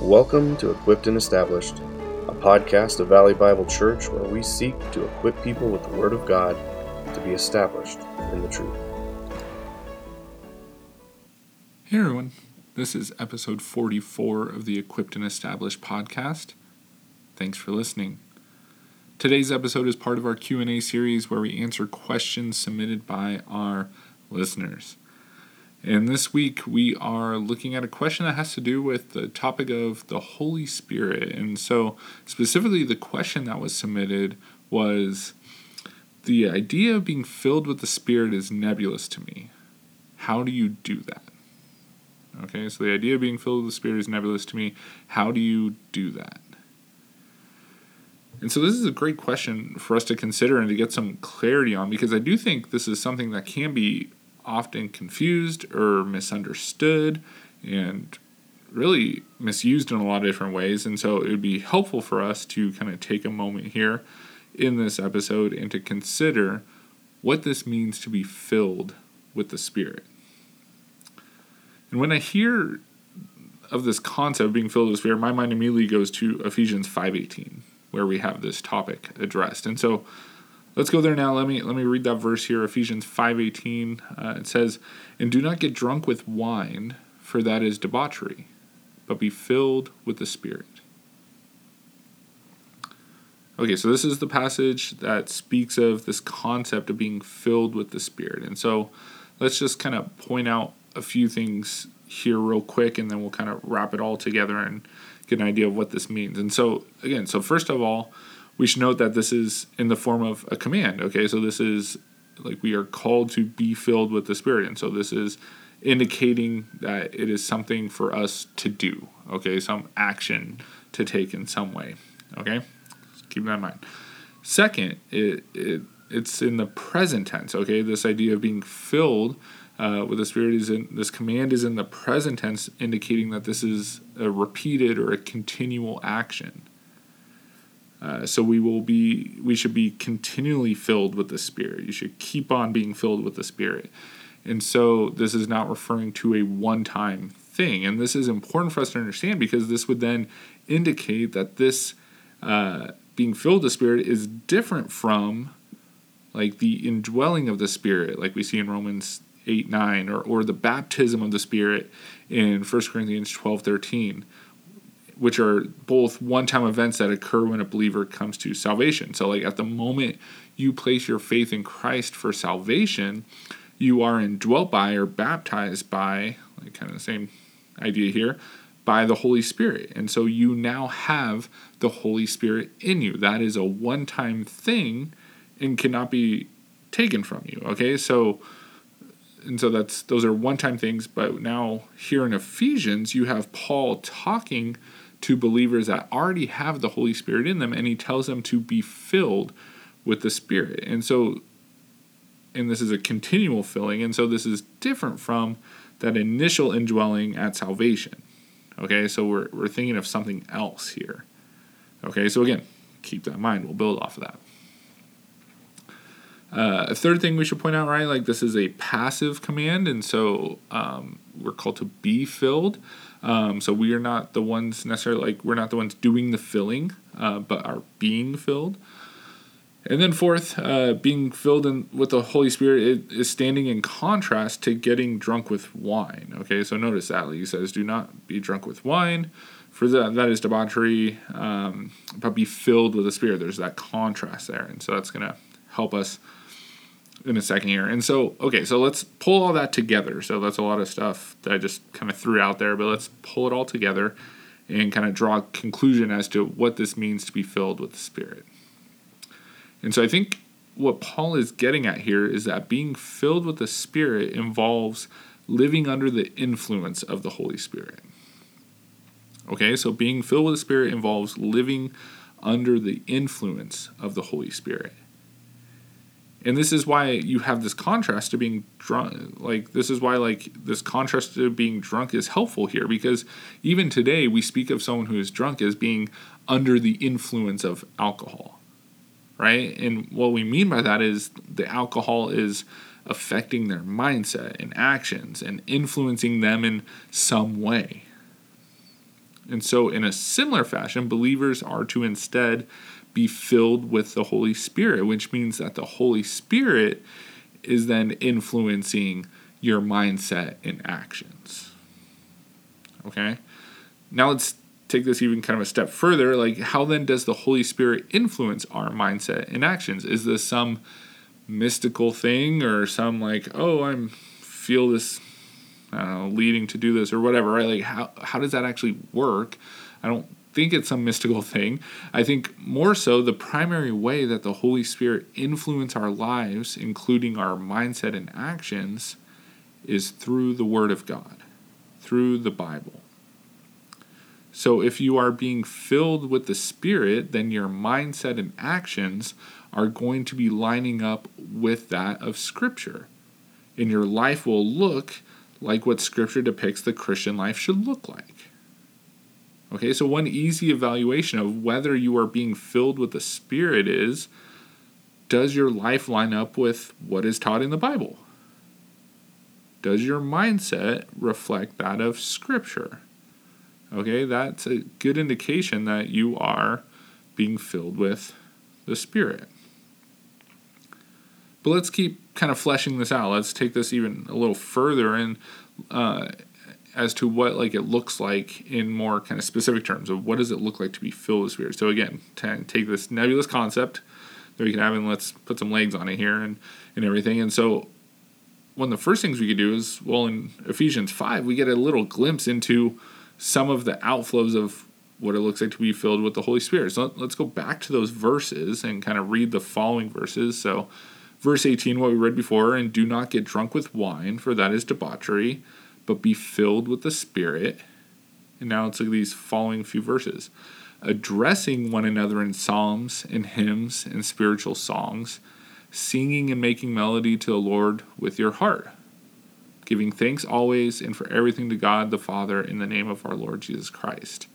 Welcome to Equipped and Established, a podcast of Valley Bible Church where we seek to equip people with the Word of God to be established in the truth. Hey everyone, this is episode 44 of the Equipped and Established podcast. Thanks for listening. Today's episode is part of our Q&A series where we answer questions submitted by our listeners. And this week we are looking at a question that has to do with the topic of the Holy Spirit. And so, specifically, the question that was submitted was the idea of being filled with the Spirit is nebulous to me. How do you do that? Okay, so the idea of being filled with the Spirit is nebulous to me. How do you do that? And so, this is a great question for us to consider and to get some clarity on because I do think this is something that can be often confused or misunderstood and really misused in a lot of different ways. And so it would be helpful for us to kind of take a moment here in this episode and to consider what this means to be filled with the Spirit. And when I hear of this concept of being filled with Spirit, my mind immediately goes to Ephesians 5:18, where we have this topic addressed. And so Let's go there now. Let me let me read that verse here, Ephesians 5:18. Uh, it says, "And do not get drunk with wine, for that is debauchery, but be filled with the Spirit." Okay, so this is the passage that speaks of this concept of being filled with the Spirit. And so let's just kind of point out a few things here real quick and then we'll kind of wrap it all together and get an idea of what this means. And so again, so first of all, we should note that this is in the form of a command. Okay, so this is like we are called to be filled with the Spirit, and so this is indicating that it is something for us to do. Okay, some action to take in some way. Okay, keep that in mind. Second, it, it it's in the present tense. Okay, this idea of being filled. Uh, with the spirit is in this command is in the present tense indicating that this is a repeated or a continual action uh, so we will be we should be continually filled with the spirit. You should keep on being filled with the spirit. And so this is not referring to a one-time thing. And this is important for us to understand because this would then indicate that this uh, being filled with the spirit is different from like the indwelling of the spirit like we see in romans 8 9 or, or the baptism of the spirit in 1 corinthians 12 13 which are both one time events that occur when a believer comes to salvation. So, like at the moment you place your faith in Christ for salvation, you are indwelt by or baptized by, like kind of the same idea here, by the Holy Spirit. And so you now have the Holy Spirit in you. That is a one time thing and cannot be taken from you. Okay, so and so that's those are one time things but now here in ephesians you have paul talking to believers that already have the Holy Spirit in them, and he tells them to be filled with the Spirit. And so, and this is a continual filling, and so this is different from that initial indwelling at salvation. Okay, so we're, we're thinking of something else here. Okay, so again, keep that in mind. We'll build off of that. Uh, a third thing we should point out, right? Like this is a passive command, and so um, we're called to be filled. Um, so we are not the ones necessarily like we're not the ones doing the filling, uh, but are being filled. And then fourth, uh, being filled in, with the Holy Spirit is standing in contrast to getting drunk with wine. Okay, so notice that he says, "Do not be drunk with wine, for that that is debauchery, um, but be filled with the Spirit." There's that contrast there, and so that's gonna help us in a second here. And so, okay, so let's pull all that together. So that's a lot of stuff that I just kind of threw out there, but let's pull it all together and kind of draw a conclusion as to what this means to be filled with the Spirit. And so I think what Paul is getting at here is that being filled with the Spirit involves living under the influence of the Holy Spirit. Okay, so being filled with the Spirit involves living under the influence of the Holy Spirit and this is why you have this contrast to being drunk like this is why like this contrast to being drunk is helpful here because even today we speak of someone who is drunk as being under the influence of alcohol right? And what we mean by that is the alcohol is affecting their mindset and actions and influencing them in some way. And so, in a similar fashion, believers are to instead be filled with the Holy Spirit, which means that the Holy Spirit is then influencing your mindset and actions. Okay? Now let's take this even kind of a step further. Like, how then does the Holy Spirit influence our mindset and actions? Is this some mystical thing or some like, oh, I'm feel this know, leading to do this or whatever, right? Like how how does that actually work? I don't think it's some mystical thing. I think more so the primary way that the Holy Spirit influence our lives, including our mindset and actions, is through the Word of God, through the Bible. So if you are being filled with the Spirit, then your mindset and actions are going to be lining up with that of Scripture. And your life will look like what Scripture depicts the Christian life should look like. Okay, so one easy evaluation of whether you are being filled with the Spirit is does your life line up with what is taught in the Bible? Does your mindset reflect that of Scripture? Okay, that's a good indication that you are being filled with the Spirit. But let's keep kind of fleshing this out. Let's take this even a little further and uh, as to what like it looks like in more kind of specific terms of what does it look like to be filled with spirit. So again, take this nebulous concept that we can have and let's put some legs on it here and and everything. And so one of the first things we could do is well in Ephesians five we get a little glimpse into some of the outflows of what it looks like to be filled with the Holy Spirit. So let's go back to those verses and kind of read the following verses. So verse 18 what we read before and do not get drunk with wine for that is debauchery but be filled with the Spirit. And now look at these following few verses. Addressing one another in psalms and hymns and spiritual songs, singing and making melody to the Lord with your heart, giving thanks always and for everything to God the Father in the name of our Lord Jesus Christ,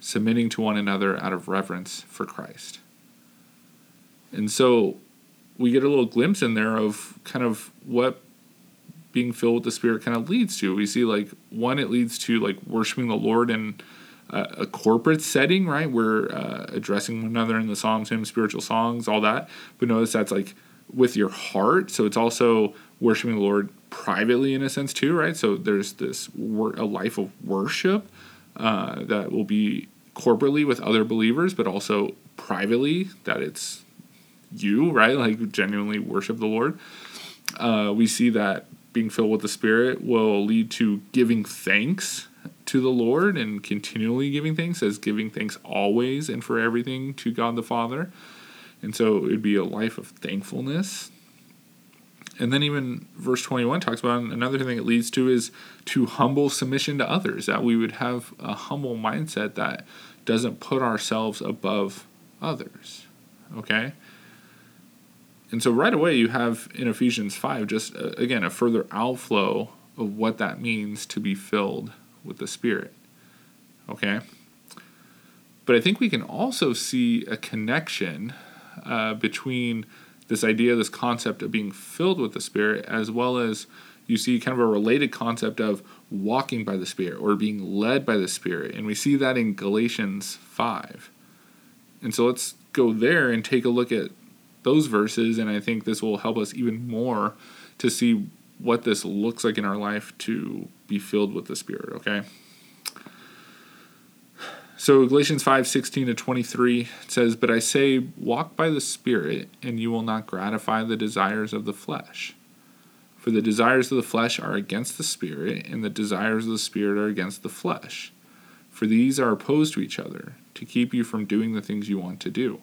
submitting to one another out of reverence for Christ. And so we get a little glimpse in there of kind of what being filled with the Spirit kind of leads to. We see like one, it leads to like worshiping the Lord in a, corporate setting, right? We're uh, addressing one another in the Psalms, hymns, spiritual songs, all that. But notice that's like with your heart. So it's also worshiping the Lord privately in a sense too, right? So there's this wor- a life of worship uh, that will be corporately with other believers, but also privately that it's you, right? Like genuinely worship the Lord. Uh, we see that being filled with the Spirit will lead to giving thanks to the Lord and continually giving thanks, as giving thanks always and for everything to God the Father. And so it would be a life of thankfulness. And then even verse 21 talks about another thing it leads to is to humble submission to others, that we would have a humble mindset that doesn't put ourselves above others. Okay? And so right away you have in Ephesians 5 just uh, again a further outflow of what that means to be filled with the Spirit. Okay? But I think we can also see a connection uh, between this idea, this concept of being filled with the Spirit, as well as you see kind of a related concept of walking by the Spirit or being led by the Spirit. And we see that in Galatians 5. And so let's go there and take a look at those verses, and I think this will help us even more to see what this looks like in our life to be filled with the Spirit, okay? So Galatians 5 16 to 23 says, But I say, walk by the Spirit, and you will not gratify the desires of the flesh. For the desires of the flesh are against the Spirit, and the desires of the Spirit are against the flesh. For these are opposed to each other, to keep you from doing the things you want to do.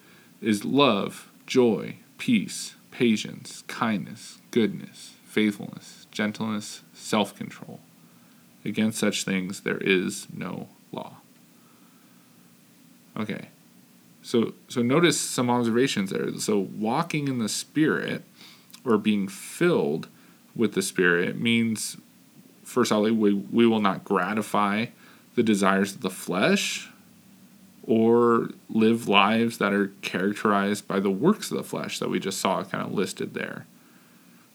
is love, joy, peace, patience, kindness, goodness, faithfulness, gentleness, self control. Against such things there is no law. Okay. So so notice some observations there. So walking in the spirit or being filled with the spirit means first of all we we will not gratify the desires of the flesh or live lives that are characterized by the works of the flesh that we just saw kind of listed there.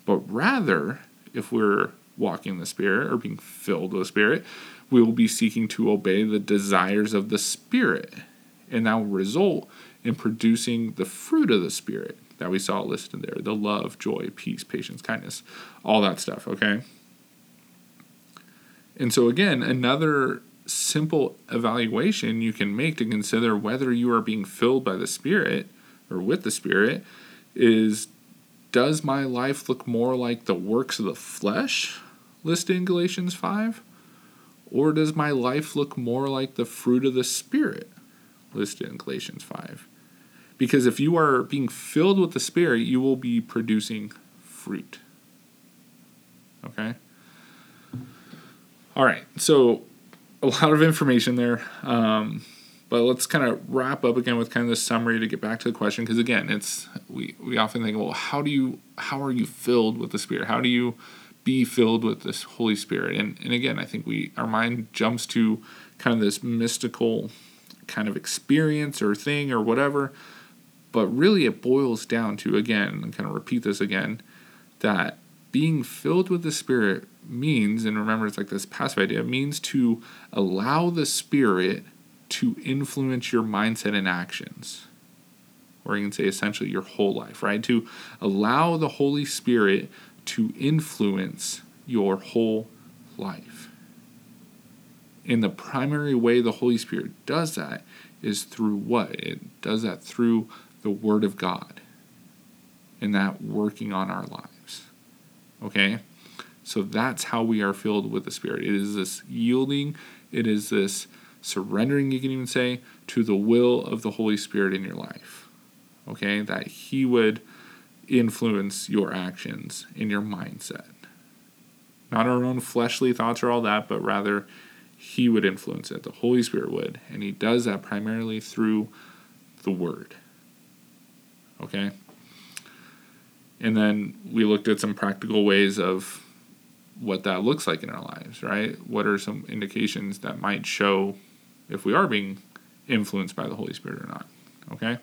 But rather, if we're walking in the Spirit or being filled with the Spirit, we will be seeking to obey the desires of the Spirit. And that will result in producing the fruit of the Spirit that we saw listed there the love, joy, peace, patience, kindness, all that stuff, okay? And so, again, another simple evaluation you can make to consider whether you are being filled by the Spirit or with the Spirit is does my life look more like the works of the flesh listed in Galatians 5? Or does my life look more like the fruit of the Spirit listed in Galatians 5? Because if you are being filled with the Spirit, you will be producing fruit. Okay? All right, so a lot of information there. Um, but let's kind of wrap up again with kind of the summary to get back to the question because again it's we, we often think well how do you how are you filled with the spirit how do you be filled with this holy spirit and and again i think we our mind jumps to kind of this mystical kind of experience or thing or whatever but really it boils down to again and kind of repeat this again that being filled with the spirit means and remember it's like this passive idea means to allow the spirit to influence your mindset and actions. Or you can say essentially your whole life, right? To allow the Holy Spirit to influence your whole life. And the primary way the Holy Spirit does that is through what? It does that through the Word of God and that working on our lives. Okay? So that's how we are filled with the Spirit. It is this yielding, it is this surrendering, you can even say, to the will of the Holy Spirit in your life. Okay? That He would influence your actions in your mindset. Not our own fleshly thoughts or all that, but rather He would influence it. The Holy Spirit would. And He does that primarily through the Word. Okay? And then we looked at some practical ways of what that looks like in our lives, right? What are some indications that might show if we are being influenced by the Holy Spirit or not. Okay?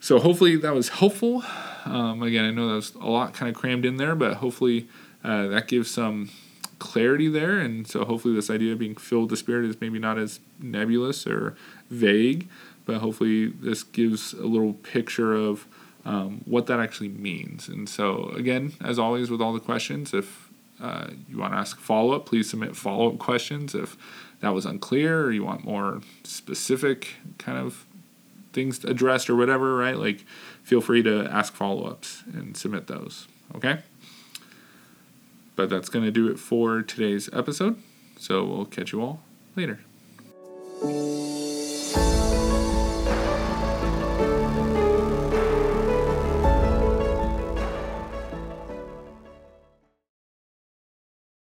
So hopefully that was helpful. Um, again, I know that was a lot kind of crammed in there, but hopefully uh, that gives some clarity there. And so hopefully this idea of being filled with the Spirit is maybe not as nebulous or vague, but hopefully this gives a little picture of um, what that actually means. And so, again, as always with all the questions, if uh, you want to ask follow up, please submit follow up questions. If that was unclear or you want more specific kind of things addressed or whatever, right? Like, feel free to ask follow ups and submit those, okay? But that's going to do it for today's episode. So we'll catch you all later.